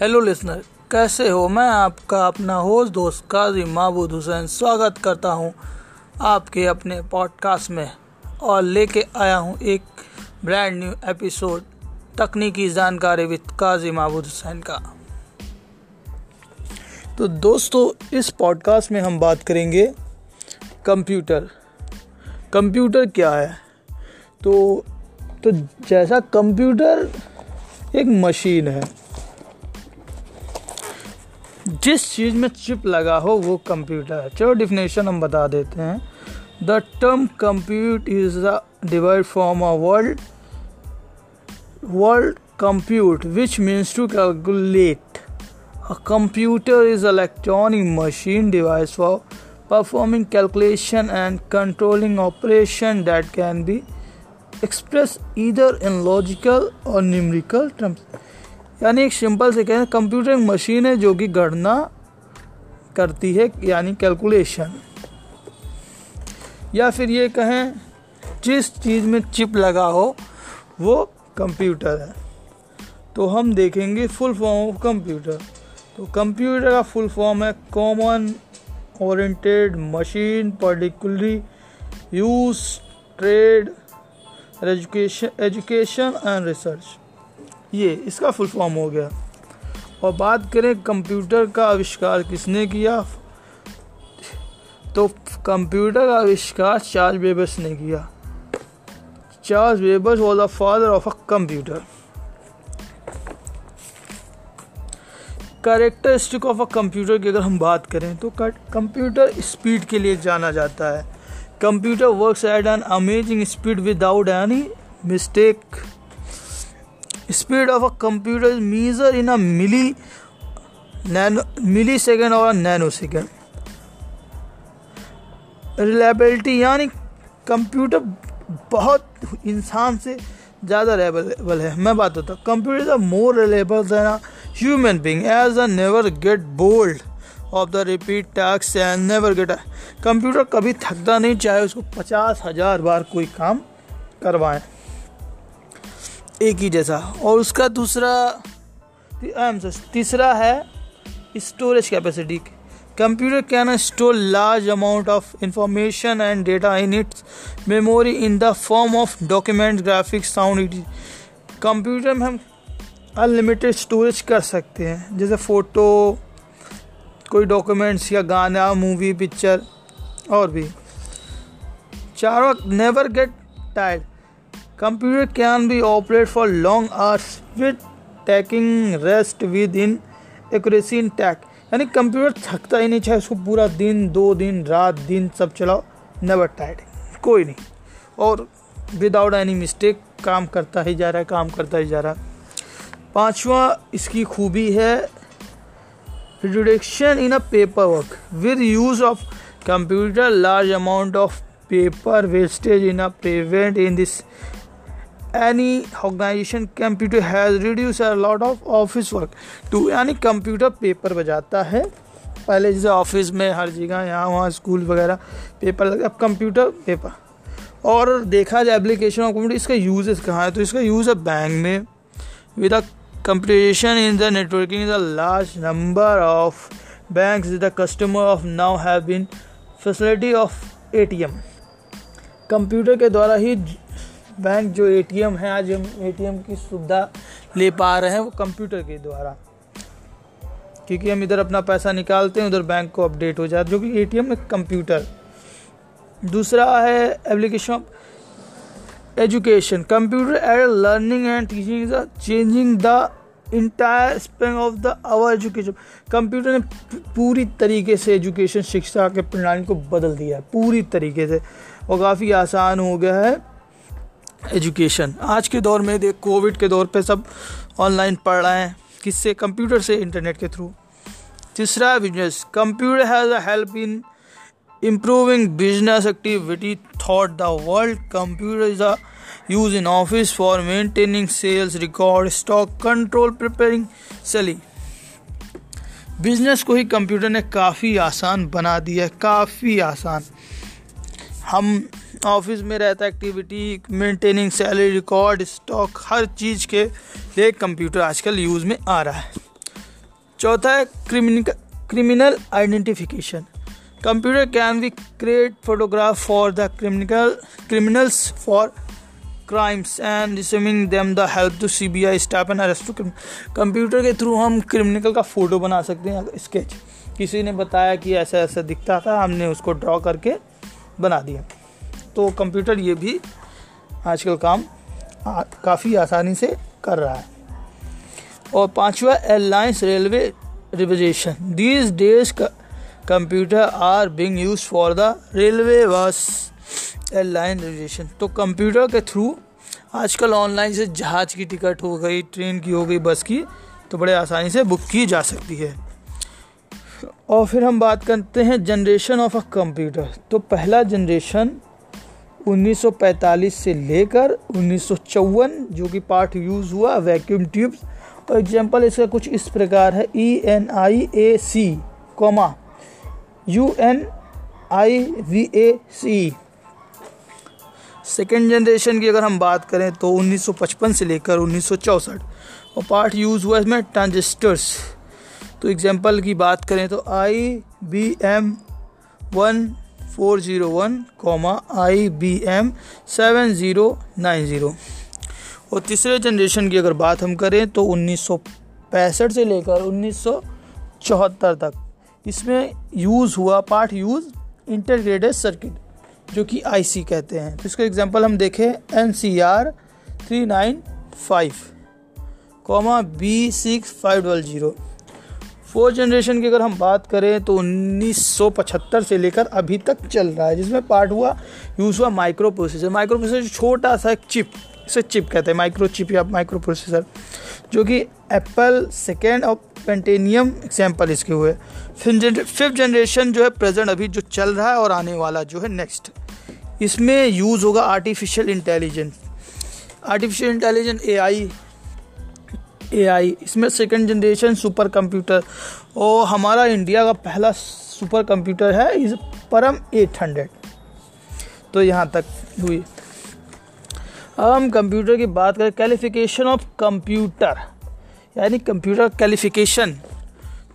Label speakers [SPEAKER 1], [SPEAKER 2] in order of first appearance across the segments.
[SPEAKER 1] Hello listener कैसे हो? मैं आपका अपना होस्ट दोस्त काजी महबूद हुसैन स्वागत करता हूँ आपके अपने पॉडकास्ट में। और लेके आया हूँ एक ब्रांड न्यू एपिसोड तकनीकी जानकारी विद काजी महबूद हुसैन का। तो दोस्तों, इस पॉडकास्ट में हम बात करेंगे कंप्यूटर कंप्यूटर क्या है? तो तो जैसा कंप्यूटर एक मशीन है जिस चीज़ में चिप लगा हो वो कंप्यूटर है। चलो डिफिनेशन हम बता देते हैं। The term compute is the divide from a word word compute which means to calculate a computer is electronic machine device for performing calculation and controlling operation that can be express either in logical or numerical terms यानी एक simple से कहें computer एक machine है जो कि गणना करती है, यानी कैलकुलेशन या फिर ये कहें, जिस चीज़ में चिप लगा हो, वो कंप्यूटर है। तो हम देखेंगे फुल फॉर्म ऑफ़ कंप्यूटर तो कंप्यूटर का फुल फॉर्म है common oriented machine particularly use trade education education and research ये, इसका फुल फॉर्म हो गया। और बात करें कंप्यूटर का आविष्कार किसने किया? तो कंप्यूटर का आविष्कार चार्ल्स बेबस ने किया। Charles Babbage was the father of a computer characteristic of a computer की अगर हम बात करें तो कंप्यूटर स्पीड के लिए जाना जाता है। Computer works at an amazing speed without any mistake speed of a computer is measured in a milli nano millisecond or a nanosecond reliability यानी कंप्यूटर बहुत इंसान से ज़्यादा रिलेबल है। मैं बात होता computer is a more reliable than a human being as a never get bold of the repeat tasks and never get computer कभी थकता नहीं, चाहे उसको पचास हज़ार बार कोई काम करवाएँ। एक ही जैसा। और उसका दूसरा तीसरा है storage capacity computer can store large amount of information and data in its memory in the form of document graphics sound computer में हम अनलिमिटेड स्टोरेज कर सकते हैं। जैसे फ़ोटो कोई डॉक्यूमेंट्स या गाना मूवी पिक्चर और भी। चारों नेवर गेट टाइड Computer can be operated for long hours with taking rest within accuracy intact. यानी कंप्यूटर थकता ही नहीं, चाहे उसको पूरा दिन, दो दिन, रात, दिन सब चलाओ नेवर टाइड कोई नहीं। और विदाउट एनी मिस्टेक काम करता ही जा रहा है, काम करता ही जा रहा है। पाँचवा इसकी खूबी है reduction in a paper work with use of computer large amount of paper wastage in a prevent in this any organisation computer has reduce a lot of office work too यानी कंप्यूटर पेपर बजाता है। पहले जैसे office में हर जगह यहाँ वहाँ school वगैरह पेपर अब कंप्यूटर पेपर और देखा जाए एप्लीकेशन ऑफ़ कंप्यूटर इसका यूज़ कहाँ है? तो इसका यूज़ है बैंक में। With a computation in the networking is a large number of bank the customer of now have been facility of A T M computer के द्वारा ही बैंक जो एटीएम है, आज हम एटीएम की सुविधा ले पा रहे हैं वो कंप्यूटर के द्वारा। क्योंकि हम इधर अपना पैसा निकालते हैं, उधर बैंक को अपडेट हो जाता है, जो कि एटीएम में कंप्यूटर। दूसरा है application of education. Computer aid learning and teaching is changing the entire span of the our education. Computer ने पूरी तरीके से एजुकेशन शिक्षा के प्रणाली को बदल दिया है, पूरी तरीके से। और काफ़ी आसान हो गया है। एजुकेशन। आज के दौर में देख, कोविड के दौर पे सब ऑनलाइन पढ़ रहे हैं। किससे? कंप्यूटर से, इंटरनेट के थ्रू। तीसरा business, computer has help in improving business activity thought the world computer is a use in office for maintaining sales record stock control preparing selling business को ही कंप्यूटर ने काफ़ी आसान बना दिया है, काफ़ी आसान। हम ऑफ़िस में रहता activity maintaining salary record stock हर चीज़ के लिए कंप्यूटर आजकल यूज़ में आ रहा है। चौथा है criminal identification computer can be create photograph for the criminal criminals for crimes and receiving them the help to C B I staff and arrest computer के थ्रू हम क्रिमिनल का फ़ोटो बना सकते हैं स्केच किसी ने बताया कि ऐसा ऐसा दिखता था, हमने उसको ड्रॉ करके बना दिया। तो कंप्यूटर ये भी आजकल काम काफ़ी आसानी से कर रहा है। और पांचवा airlines railway reservation these days computer are being use for the railway bus airline reservation तो कंप्यूटर के थ्रू आजकल ऑनलाइन से जहाज़ की टिकट हो गई ट्रेन की हो गई बस की तो बड़े आसानी से बुक की जा सकती है। और फिर हम बात करते हैं जनरेशन ऑफ़ अ कंप्यूटर तो पहला जनरेशन 1945 से लेकर उन्नीस सौ चौवन, जो कि पार्ट यूज़ हुआ वैक्यूम ट्यूब्स और एग्जांपल इसका कुछ इस प्रकार है E N I A C comma U N I V A C second generation की अगर हम बात करें तो 1955 से लेकर उन्नीस और पार्ट यूज़ हुआ इसमें ट्रांजिस्टर्स तो एग्जांपल की बात करें तो I B M one four zero one comma I B M seven zero nine zero. और तीसरे जनरेशन की अगर बात हम करें तो उन्नीस सौ पैंसठ से लेकर उन्नीस सौ चौहत्तर तक इसमें यूज़ हुआ, पार्ट यूज़ इंटरग्रेटेड सर्किट, जो कि आईसी कहते हैं। तो इसका एग्जांपल हम देखें N C R three nine five comma B six five double zero. Fourth generation की अगर हम बात करें तो 1975 से लेकर अभी तक चल रहा है, जिसमें पार्ट हुआ यूज़ हुआ माइक्रो प्रोसेसर माइक्रो प्रोसेसर छोटा सा एक चिप इसे चिप कहते हैं माइक्रो चिप या माइक्रो प्रोसेसर जो कि एप्पल सेकेंड और पेंटेनियम एग्ज़ाम्पल इसके हुए। फिफ्थ जनरेशन जो है प्रेजेंट अभी जो चल रहा है और आने वाला जो है नेक्स्ट इसमें यूज़ होगा artificial intelligence artificial intelligence AI A I आई इसमें सेकेंड जनरेशन सुपर कंप्यूटर और हमारा इंडिया का पहला सुपर कंप्यूटर है, इस परम 800 तो यहाँ तक हुई। अब हम कंप्यूटर की बात करें क्वालिफिकेशन ऑफ़ कंप्यूटर यानी कंप्यूटर क्वालिफिकेशन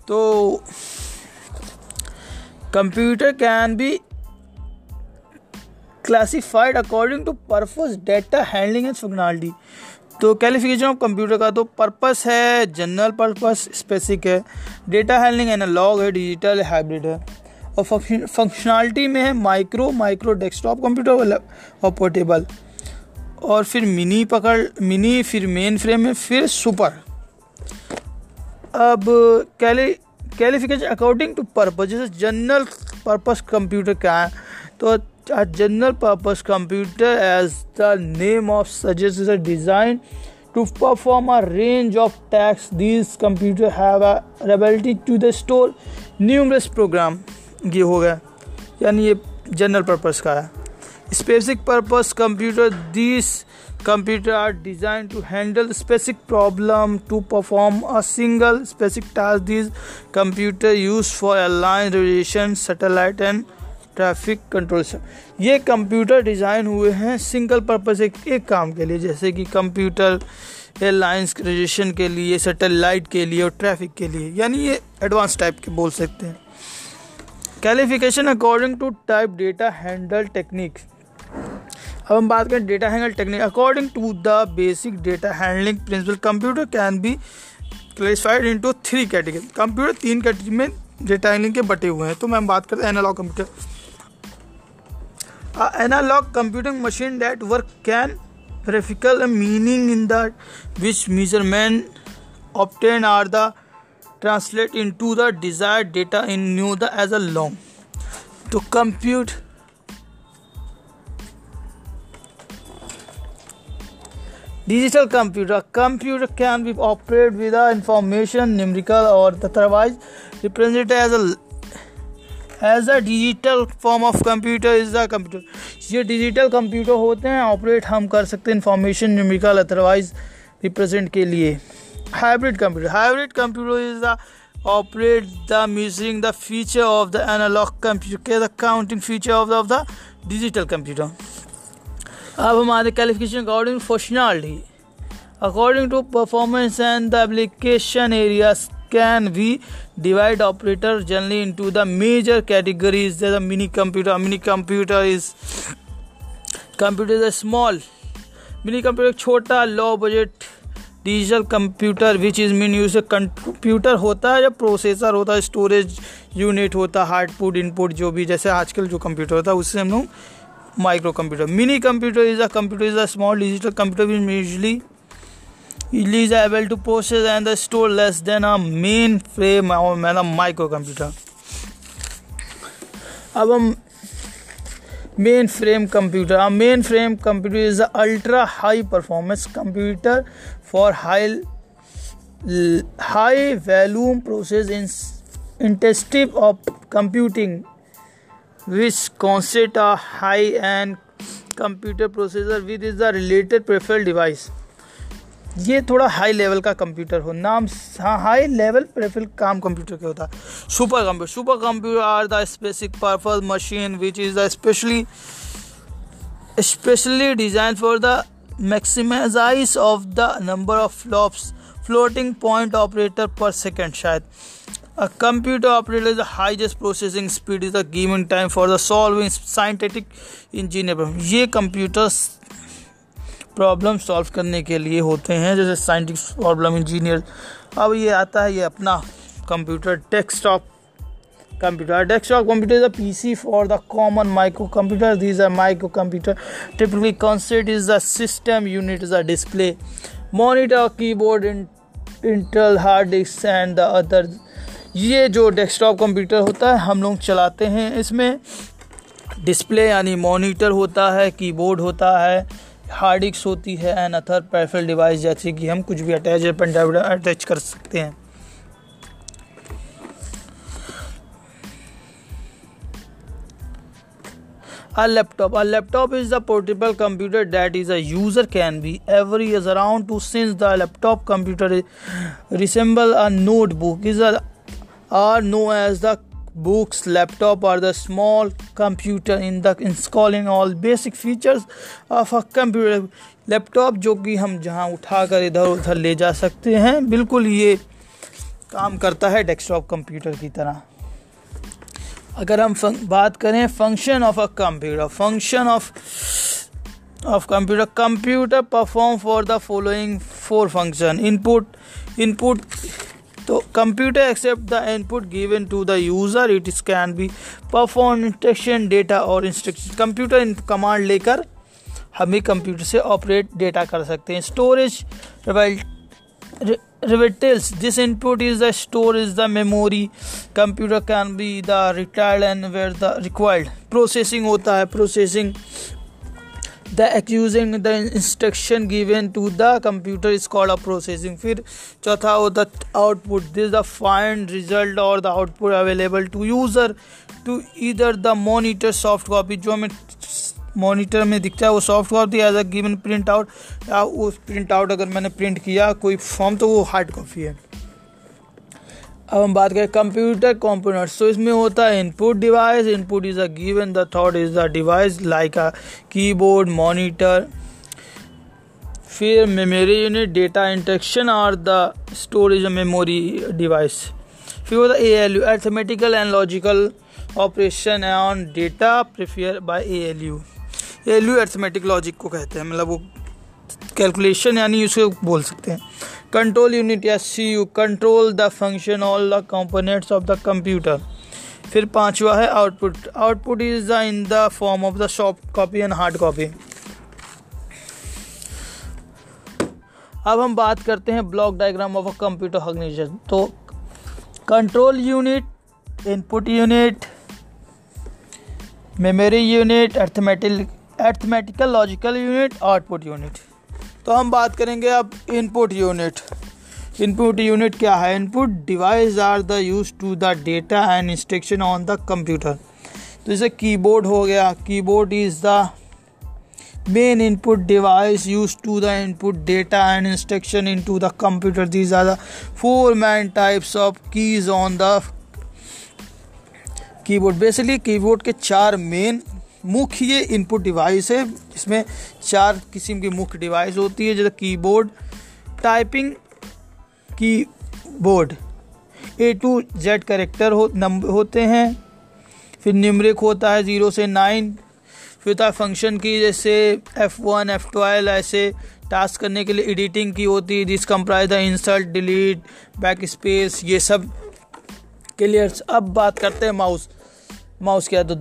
[SPEAKER 1] तो computer can be classified according to purpose data handling and functionality तो क्वालिफिकेशन ऑफ़ कंप्यूटर का तो पर्पस है जनरल पर्पस स्पेसिक है। डेटा हैंडलिंग एनालॉग है डिजिटल हाइब्रिड है। और फंक्शनलिटी में है माइक्रो माइक्रो डेस्कटॉप कंप्यूटर और पोर्टेबल और फिर मिनी पकड़ मिनी फिर मेन फ्रेम में फिर सुपर अब कैली कैलिफिकेशन अकॉर्डिंग टू पर्पज जैसे जनरल पर्पस कंप्यूटर क्या है तो a general purpose computer as the name of suggests is a design to perform a range of tasks these computers have a ability to the store numerous program ये हो गया यानी ये general purpose का है specific purpose computer this computer are designed to handle specific problem to perform a single specific task these computer used for airline relation satellite and traffic control से। ये computer design हुए हैं single purpose एक एक काम के लिए, जैसे कि कंप्यूटर, एयरलाइंस रजिस्ट्रेशन के लिए, सैटेलाइट के लिए और ट्रैफ़िक के लिए, यानी ये एडवांस टाइप के बोल सकते हैं। Classification according to type data handle technique अब हम बात करें data handle technique according to the basic data handling principle computer can be classified into three category computer तीन कैटेगरी में डेटा हैंडलिंग के बटे हुए हैं। तो मैं बात करते हैं analog computer A analog computing machine that work can graphical meaning in that which measurement obtained are the translate into the desired data in new the as a long to compute digital computer computer can be operated with the information numerical or otherwise represented as a as a digital form of computer is the computer ये digital computer होते हैं operate हम कर सकते हैं information numerical otherwise represent के लिए। Hybrid computer hybrid computer is the operate the musing the feature of the analog computer the counting feature of of the digital computer अब हमारे qualification according functionality according to performance and the application area can we divide operator generally into the major categories. There's a mini computer mini computer is computer is a small, mini computer छोटा low budget digital computer which is mean use computer होता है या processor होता है storage unit होता है हार्डपुट input जो भी, जैसे आजकल जो कंप्यूटर होता है, उससे हम लोग micro computer mini computer is a computer is a small digital computer which usually is able to process and store less than a main frame or micro computer अब हम mainframe computer a mainframe computer is ultra high performance computer for high high volume process in intensive of computing which consists a high end computer processor with is the related peripheral device ये थोड़ा high level का computer हो। नाम high level प्रेफिल काम computer के होता। है super computer super computer are the specific purpose machine which is the specially specially design for the maximise of the number of flops floating point operator per second शायद computer operator is the highest processing speed is the giving time for the solving scientific engineer ये computers problem solve करने के लिए होते हैं, जैसे scientist problem engineer अब ये आता है ये अपना computer desktop computer desktop computer is a PC for the common micro computer this a micro computer typically consist is the system unit is a display monitor keyboard internal hard disk and the other ये जो desktop computer होता है, हम लोग चलाते हैं, इसमें display यानी मॉनिटर होता है कीबोर्ड होता है। हार्ड इक्स होती है एन अथर पैरफिल डिवाइस जैसे कि हम कुछ भी अटैच या पेंडाइड अटैच कर सकते हैं। A laptop a laptop is the portable computer that is a user can be every is around to since the laptop computer resemble a notebook is or no as the books, laptop or the small computer in the installing all basic features of a computer. Laptop जो कि हम जहाँ उठाकर इधर उधर ले जा सकते हैं, बिल्कुल ये काम करता है डेस्कटॉप कंप्यूटर की तरह। अगर हम बात करें function of a computer function of of computer computer perform for the following four function input input तो computer accept the input given to the user it is can be perform instruction data और instruction computer command लेकर हम ही computer से operate data कर सकते हैं. Storage retrievals this input is the store is the memory computer can be the retired and where the required processing होता है processing the accusing the instruction given to the computer is called of processing फिर चौथा हो the output this the fine result और the output available to user to इधर the monitor soft copy जो हमें monitor में दिखता है वो soft copy as a given print out या उस प्रिंट आउट अगर मैंने प्रिंट किया, कोई फॉर्म तो वो हार्ड कॉपी है। अब हम बात करें कंप्यूटर कंपोनेंट्स तो इसमें होता है input device input is a given the thought is the device like a keyboard monitor फिर मेमोरी यूनिट डेटा इंटेक्शन और द स्टोरेज मेमोरी डिवाइस फिर होता है A L U arithmetical and logical operation on data prefer by A L U L U arithmetic logic को कहते हैं मतलब वो कैलकुलेशन यानी उसको बोल सकते हैं। कंट्रोल यूनिट या C U control the function all the components of the computer फिर पांचवा है output output is the in the form of the soft copy and hard copy अब हम बात करते हैं block diagram of a computer organisation तो control unit input unit memory unit arithmetic arithmetical logical unit output unit तो हम बात करेंगे अब इनपुट यूनिट इनपुट यूनिट क्या है? Input device are the use to the data and instruction on the computer तो जैसे कीबोर्ड हो गया. Keyboard is the main input device use to the input data and instruction into the computer these are the four main types of keys on the keyboard basically keyboard के चार main मुख्य ये input device है इसमें चार किस्म की मुख्य डिवाइस होती है, जैसे keyboard typing keyboard A to Z character हो नंबर होते हैं। फिर न्यूमरिक होता है ज़ीरो से नाइन फिर होता है फ़ंक्शन की, जैसे एफ़ वन एफ़ ट्वेल्व ऐसे टास्क करने के लिए एडिटिंग की होती है जिस comprise the insert delete back space ये सब। क्लियर अब बात करते हैं माउस माउस क्या तो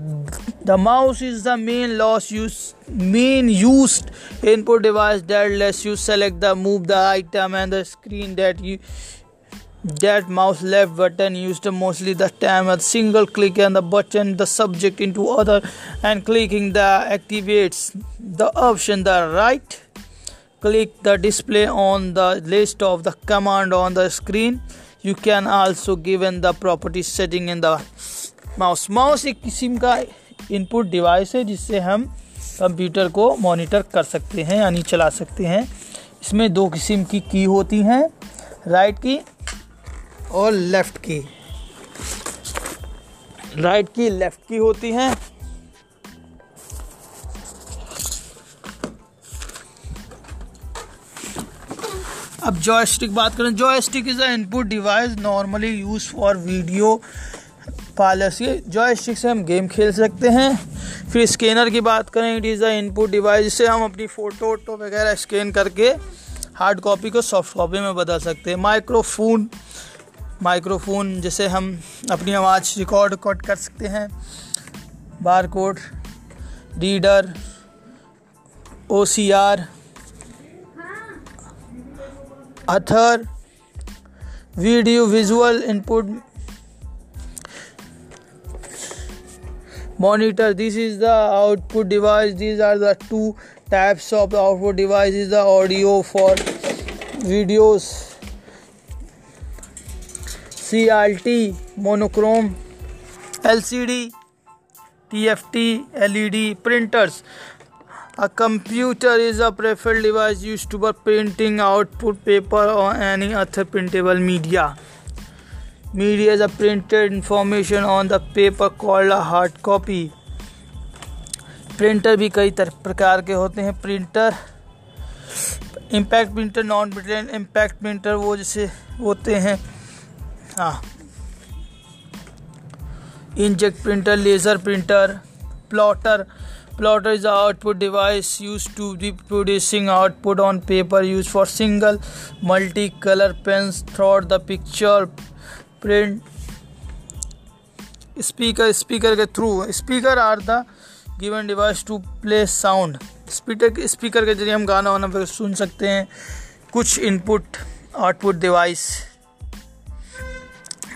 [SPEAKER 1] The mouse is the main loss use, main used input device that lets you select the move the item and the screen that you that mouse left button used mostly the time a single click and the button the subject into other and clicking the activates. The option the right click the display on the list of the command on the screen. You can also given the property setting in the mouse. Mouse ek kisim ka input device है, जिससे हम computer को monitor कर सकते हैं, यानी चला सकते हैं। इसमें दो किस्म की की होती हैं, राइट की और left key. Right key, left key होती हैं। अब जॉयस्टिक बात करें। Joystick is a input device normally use for video parlours ये जॉयस्टिक से हम गेम खेल सकते हैं। फिर स्कैनर की बात करें it is a input device जिससे हम अपनी फ़ोटो वोटो वगैरह स्कैन करके हार्ड कॉपी को सॉफ्ट कॉपी में बदल सकते हैं। माइक्रोफोन माइक्रोफोन जैसे हम अपनी आवाज़ रिकॉर्ड रिकॉर्ड कर सकते हैं। Bar code reader O C R other video visual input monitor this is the output device. These are the two types of the output device. Is the audio for videos. CRT monochrome LCD TFT LED printers. A computer is a preferred device used for printing output paper or any other printable media media is a printed information on the paper called a hard copy printer भी कई तरह प्रकार के होते हैं। Printer impact printer non Britain impact printer वो जैसे होते हैं। हाँ। Inkjet printer laser printer plotter plotter is output device use to be producing output on paper use for single multi colour pen throat the picture print speaker speaker के through speaker are the given device to play sound speaker speaker के ज़रिए हम गाना वाना फिर सुन सकते हैं। कुछ input output device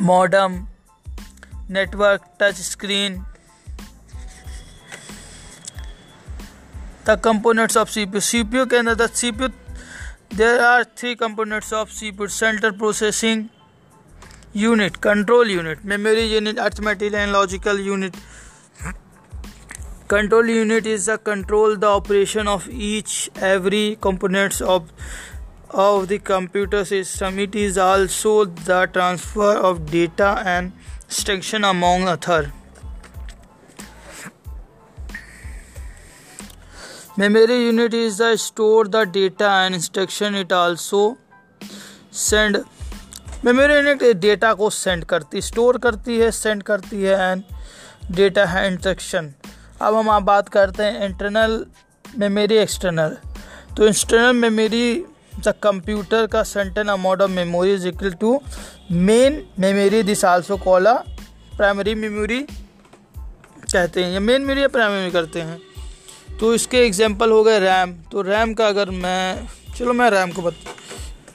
[SPEAKER 1] modem network touch screen the components of C P C P U के अंदर the C P U there are three components of C P centre processing unit control unit memory unit arithmetic and logical unit. Control unit is the control the operation of each every components of of the computer system. It is also the transfer of data and instruction among other. Memory unit is the store the data and instruction. It also send memory unit data को send करती, store करती है, send करती है, and data है instruction अब हम आप बात करते हैं इंटरनल मेमोरी, एक्सटर्नल। तो एक्सटर्नल मेमोरी, द कंप्यूटर का centre amount of memory is equal to main memory, this also call a primary memory कहते हैं। या मेन मेमोरी या प्राइमरी करते हैं। तो इसके एग्जांपल हो गए रैम। तो रैम का अगर मैं, चलो मैं रैम को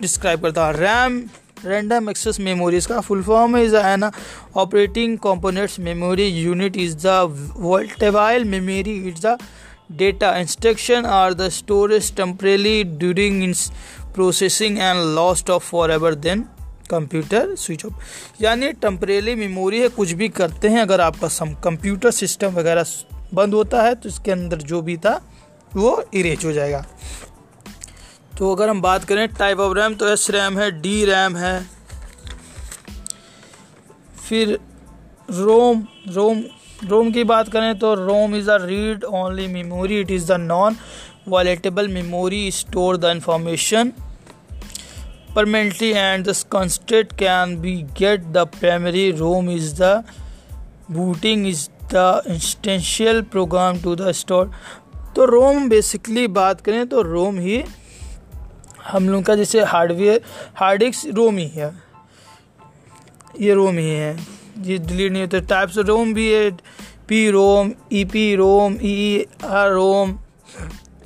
[SPEAKER 1] डिस्क्राइब करता हूँ। रैम रैंडम एक्सेस मेमोरी इसका फुल फॉर्म इज़ है ना operating components memory unit is the volatile memory is the data instruction are the storage temporarily during in processing and lost of for ever then computer switch off यानी temporarily memory है, कुछ भी करते हैं, अगर आपका सम कंप्यूटर सिस्टम वगैरह बंद होता है तो इसके अंदर जो भी था, वो इरेज हो जाएगा। तो अगर हम बात करें टाइप ऑफ़ रैम तो एस रैम है डी रैम है। फिर रोम रोम रोम की बात करें तो ROM is a read only memory it is the non volatile memory store the information permanently and the constraint can be get the primary ROM is the booting is the instantial program to the store. तो ROM basically बात करें तो रोम ही हम लोग का जैसे hardware hard disk ROM ही है। ये रोम ही है। ये डिलीट नहीं होता, टाइप्स रोम भी है P ROM E P ROM E R ROM.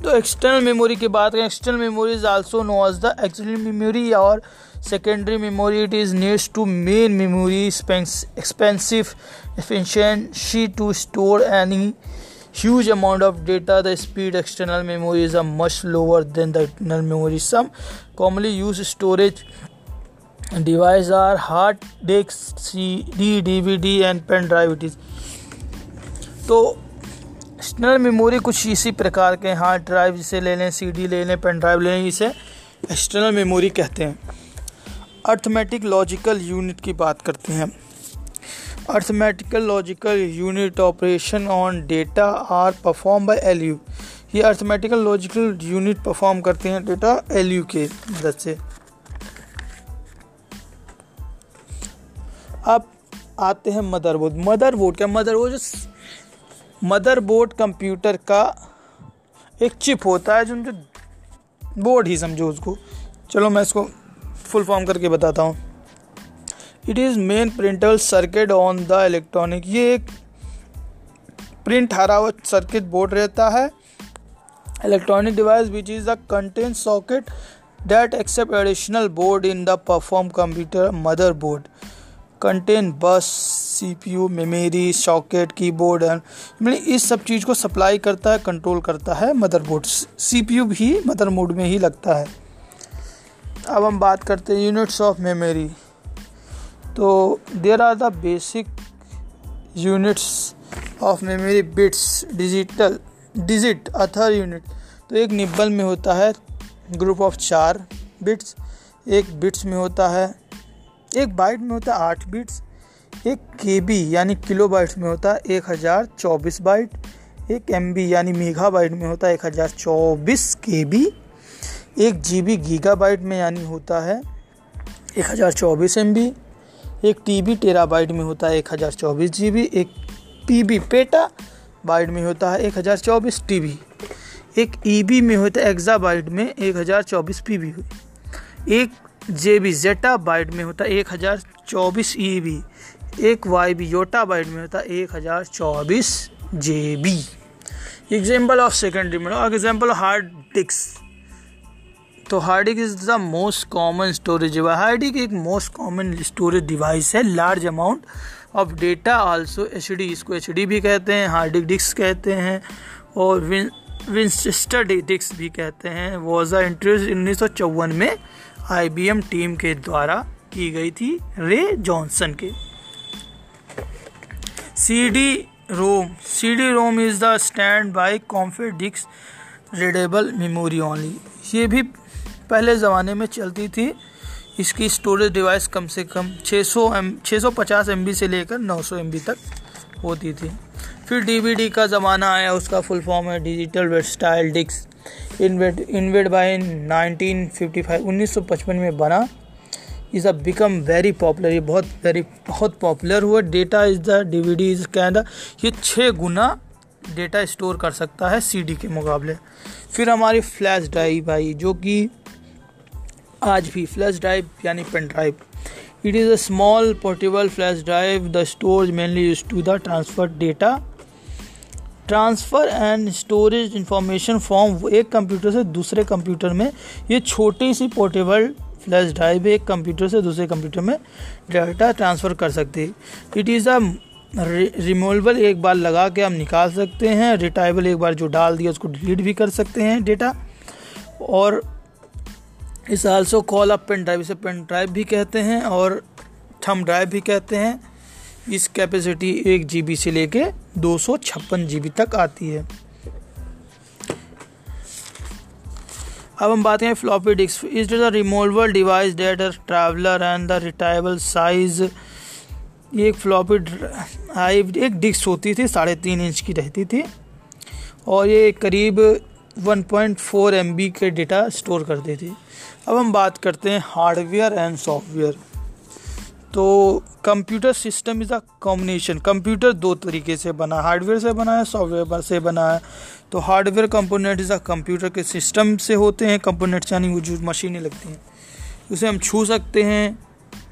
[SPEAKER 1] तो एक्सटर्नल मेमोरी की बात करें external memory is also known as the external memory और secondary memory it is needs to main memory expensive efficiency to store any huge amount of data the speed external memory is a much lower than the internal memory some commonly used storage devices are hard disk cd dvd and pen drive it is तो external memory कुछ इसी प्रकार के hard drive जिसे ले लें CD ले लें पेन ड्राइव ले लें इसे एक्सटर्नल मेमोरी कहते हैं अर्थमेटिक लॉजिकल यूनिट की बात करते हैं arithmetical logical unit operation on data are perform by L U ये अर्थमेटिकल लॉजिकल यूनिट परफॉर्म करते हैं डेटा एल यू के मदद से। अब आते हैं मदरबोर्ड मदरबोर्ड क्या? मदरबोर्ड मदरबोर्ड कंप्यूटर का एक चिप होता है जो बोर्ड ही समझो उसको। चलो मैं इसको फुल फॉर्म करके बताता हूँ। It is main printable circuit on the electronic ये एक प्रिंट हरा हुआ सर्किट बोर्ड रहता है। Electronic device which is the content socket that accept additional board in the perform computer mother board contain bus CPU memory socket keyboard and मतलब इस सब चीज़ को सप्लाई करता है कंट्रोल करता है मदर बोर्ड मदरबोर्ड सीपीयू भी मदर मोड में ही लगता है। अब हम बात करते हैं यूनिट्स ऑफ़ मेमोरी तो there are the basic units of memory bits digital digit other unit तो एक निब्बल में होता है ग्रुप ऑफ़ चार बिट्स एक बिट्स में होता है, एक बाइट में होता है आठ बिट्स एक के बी यानी किलो बाइट्स में होता है एक हज़ार चौबीस बाइट एक एम बी यानी मेघा बाइट में होता है एक हज़ार चौबीस के बी एक जी बी गीगा बाइट में यानी होता है एक हज़ार चौबीस एम बी एक टी बी टेरा बाइट में होता है एक हज़ार चौबीस जी बी एक पी बी पेटा बाइट में होता है एक हज़ार चौबीस टी बी एक ई बी में होता है एक्जा बाइट में एक हज़ार चौबीस पी बी एक जे बी जेटा बाइट में होता है एक हज़ार चौबीस ई बी एक वाई बी योटा बाइट में होता है एक हज़ार चौबीस J B example of secondary में एग्ज़ाम्पल हार्ड डिस्क तो hard disk is the most common storage hard disk एक मोस्ट कॉमन स्टोरेज डिवाइस है large amount of data also H D इसको एच डी भी कहते हैं हार्ड डिस्क कहते हैं, और विंचेस्टर डिस्क भी कहते हैं। वॉज़ इंट्रोड्यूस उन्नीस सौ चौवन में आईबीएम टीम के द्वारा की गई थी रे जॉनसन के। C D ROM C D ROM is the stand by compact disk readable memory only ये भी पहले ज़माने में चलती थी इसकी स्टोरेज डिवाइस कम से कम 600 एम 650 एम से लेकर 900 एम तक होती थी। फिर डीवीडी का ज़माना आया, उसका फुल फॉर्म है digital versatile disk invented invented by 1955 1955 में बना। Is a become very popular ये बहुत वेरी बहुत पॉपुलर हुआ। Data is the D V D is कहना ये छः गुना डेटा स्टोर कर सकता है सी डी के मुकाबले। फिर हमारी फ्लैश ड्राइव आई, जो कि आज भी फ्लैश ड्राइव यानी pen drive it is a small portable flash drive the storage mainly use to the transfer data transfer and storage information form एक कंप्यूटर से दूसरे कंप्यूटर में. ये छोटी सी पोर्टेबल फ्लैश ड्राइव एक कंप्यूटर से दूसरे कंप्यूटर में डाटा ट्रांसफ़र कर सकते इट इज़ अ रिमूवेबल एक बार लगा के हम निकाल सकते हैं. रिटाइबल एक बार जो डाल दिया उसको डिलीट भी कर सकते हैं डेटा और इस also call up pen drive इसे पेन ड्राइव भी कहते हैं और थम ड्राइव भी कहते हैं। इस कैपेसिटी एक जीबी से लेके दो सौ छप्पन जी तक आती है। अब हम बात करें floppy disk is the removable device that traveller and the retrievable size एक फ्लॉपी ड्राइव एक डिस्क होती थी, साढ़े तीन इंच की रहती थी। और ये करीब 1.4 एम के डेटा स्टोर करती थी। अब हम बात करते हैं हार्डवेयर एंड सॉफ्टवेयर तो computer system is a combination computer दो तरीके से बना हार्डवेयर से बना है सॉफ्टवेयर से बना है। तो hardware component is a computer के सिस्टम से होते हैं। कंपोनेंट्स यानी वो जो मशीनें लगती हैं। उसे हम छू सकते हैं,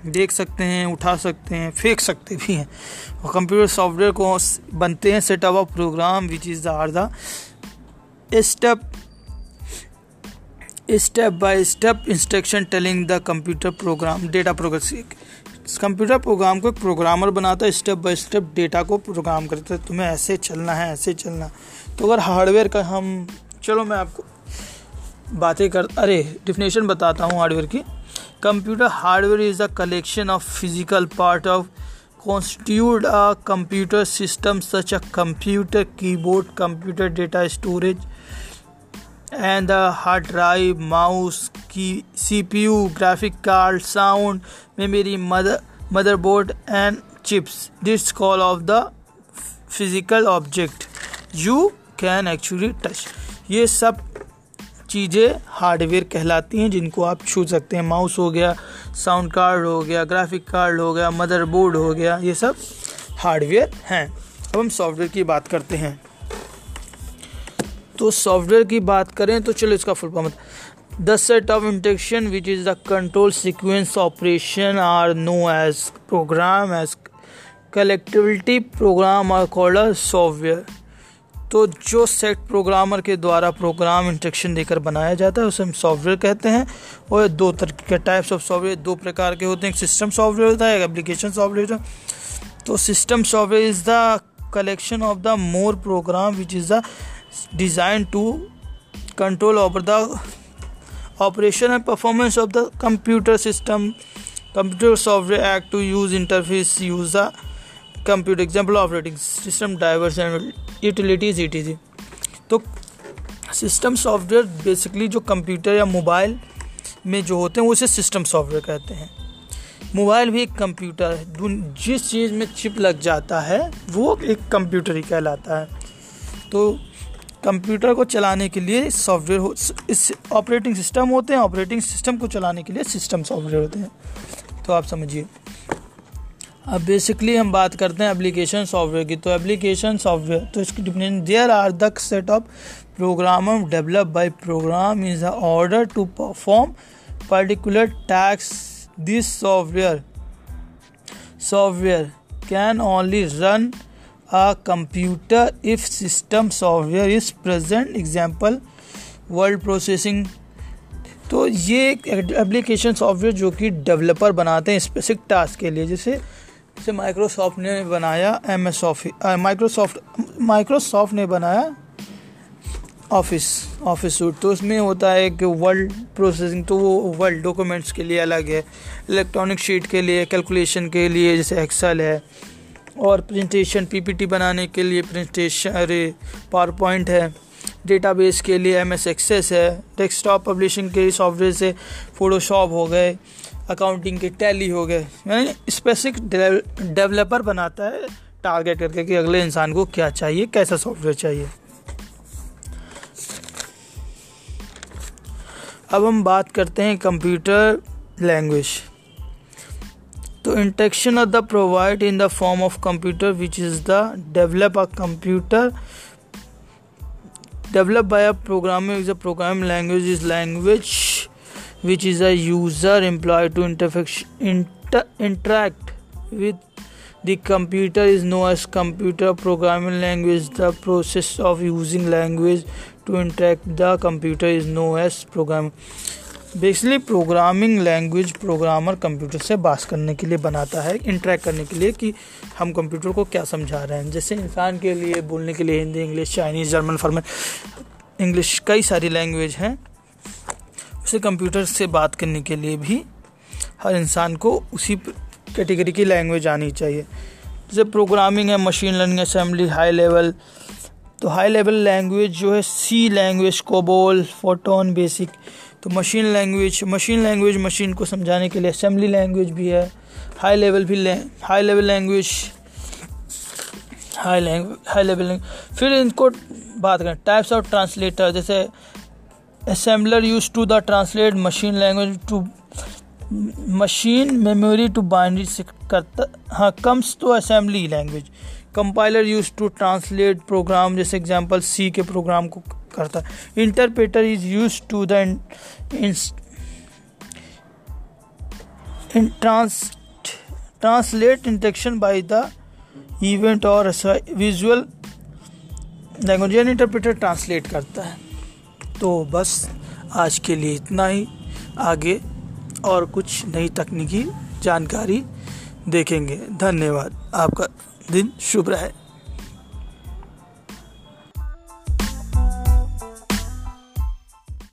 [SPEAKER 1] देख सकते हैं, उठा सकते हैं, फेंक सकते भी हैं। और कंप्यूटर सॉफ्टवेयर को बनते हैं set of program which is the are the step step by step instruction telling the computer program data progress computer program को एक प्रोग्रामर बनाता है स्टेप बाय स्टेप डेटा को प्रोग्राम करता है। तुम्हें ऐसे चलना है, ऐसे चलना तो अगर हार्डवेयर का हम, चलो मैं आपको बातें कर, अरे डिफिनेशन बताता हूँ हार्डवेयर की। Computer hardware is a collection of physical part of constitute a computer system such a computer keyboard, computer data storage and the hard drive mouse की C P U graphic card sound memory mother motherboard and chips this call of the physical object you can actually touch ये सब चीज़ें hardware कहलाती हैं, जिनको आप छू सकते हैं. माउस हो गया साउंड कार्ड हो गया ग्राफिक कार्ड हो गया मदरबोर्ड हो गया. ये सब हार्डवेयर हैं. अब हम सॉफ्टवेयर की बात करते हैं. तो सॉफ्टवेयर की बात करें तो चलो इसका full form the set of instruction which is the control sequence operation are known as program as collectivity program are called software तो जो सेट प्रोग्रामर के द्वारा प्रोग्राम इंस्ट्रक्शन देकर बनाया जाता है, उसे हम सॉफ्टवेयर कहते हैं। और दो तरह के टाइप्स ऑफ़ सॉफ्टवेयर दो प्रकार के होते हैं। एक सिस्टम सॉफ्टवेयर होता है, एक एप्लीकेशन सॉफ्टवेयर होता है। तो system software is the collection of the more program which is the design to control over the operation and performance of the computer system computer software act to use interface use the computer example operating system drivers and utilities ई तो system software basically जो computer या mobile में जो होते हैं उसे system software कहते हैं। मोबाइल भी एक कंप्यूटर है। जिस चीज़ में चिप लग जाता है, वो एक कंप्यूटर ही कहलाता है। तो कंप्यूटर को चलाने के लिए सॉफ्टवेयर इस ऑपरेटिंग सिस्टम होते हैं, ऑपरेटिंग सिस्टम को चलाने के लिए सिस्टम सॉफ्टवेयर होते हैं। तो आप समझिए। अब बेसिकली हम बात करते हैं एप्लीकेशन सॉफ्टवेयर की। तो एप्लीकेशन सॉफ्टवेयर तो इसकी definition there are the set of program develop by program is order to perform particular tasks this software software can only run a computer if system software is present. Example word processing तो ये एक application software जो कि developer बनाते हैं specific task के लिए, जैसे जैसे माइक्रोसॉफ्ट ने बनाया M S office Microsoft Microsoft ने बनाया ऑफ़िस ऑफ़िस सूट तो उसमें होता है कि वर्ल्ड प्रोसेसिंग तो वो वर्ल्ड डॉक्यूमेंट्स के लिए अलग है इलेक्ट्रॉनिक शीट के लिए कैलकुलेशन के लिए, जैसे एक्सेल है। और प्रेजेंटेशन पीपीटी बनाने के लिए प्रेजेंटेशन अरे पावर पॉइंट है। डेटाबेस के लिए एम एस एक्सेस है। डेस्कटॉप पब्लिशिंग के सॉफ्टवेयर से फोटोशॉप हो गए। अकाउंटिंग के टैली हो गए। यानी स्पेसिफिक डेवलपर बनाता है टारगेट करके कि अगले इंसान को क्या चाहिए, कैसा सॉफ्टवेयर चाहिए। अब हम बात करते हैं computer language So interaction of the provide in the form of computer which is the develop a computer. Developed by a programmer is a program language is language which is a user employed to inter- interact with the computer is known as computer programming language. The process of using language to interact the computer is known as programming. Basically programming language programmer computer से बात करने के लिए बनाता है, interact करने के लिए कि हम कंप्यूटर को क्या समझा रहे हैं। जैसे इंसान के लिए, बोलने के लिए हिंदी, इंग्लिश, चाइनीज़, जर्मन, फॉर्मन, इंग्लिश कई सारी लैंग्वेज हैं। उसे कंप्यूटर से बात करने के लिए भी हर इंसान को उसी कैटेगरी की लैंग्वेज आनी चाहिए। जैसे प्रोग्रामिंग है, machine learning, assembly, high level तो हाई लेवल लैंग्वेज जो है, C language, COBOL, FORTRAN, BASIC तो machine language machine language machine को समझाने के लिए असेंबली लैंग्वेज भी है। हाई लेवल भी high level language high language high level फिर इनको बात करें टाइप्स ऑफ़ ट्रांसलेटर जैसे assembler use to the translate machine language to machine memory to binary करता हाँ comes to assembly language compiler use to translate program जैसे example C के program को करता है। Interpreter is use to the trans translate instruction by the event और visual language interpreter translate करता है। तो बस आज के लिए इतना ही। आगे और कुछ नई तकनीकी जानकारी देखेंगे। धन्यवाद। आपका दिन शुभ रहे।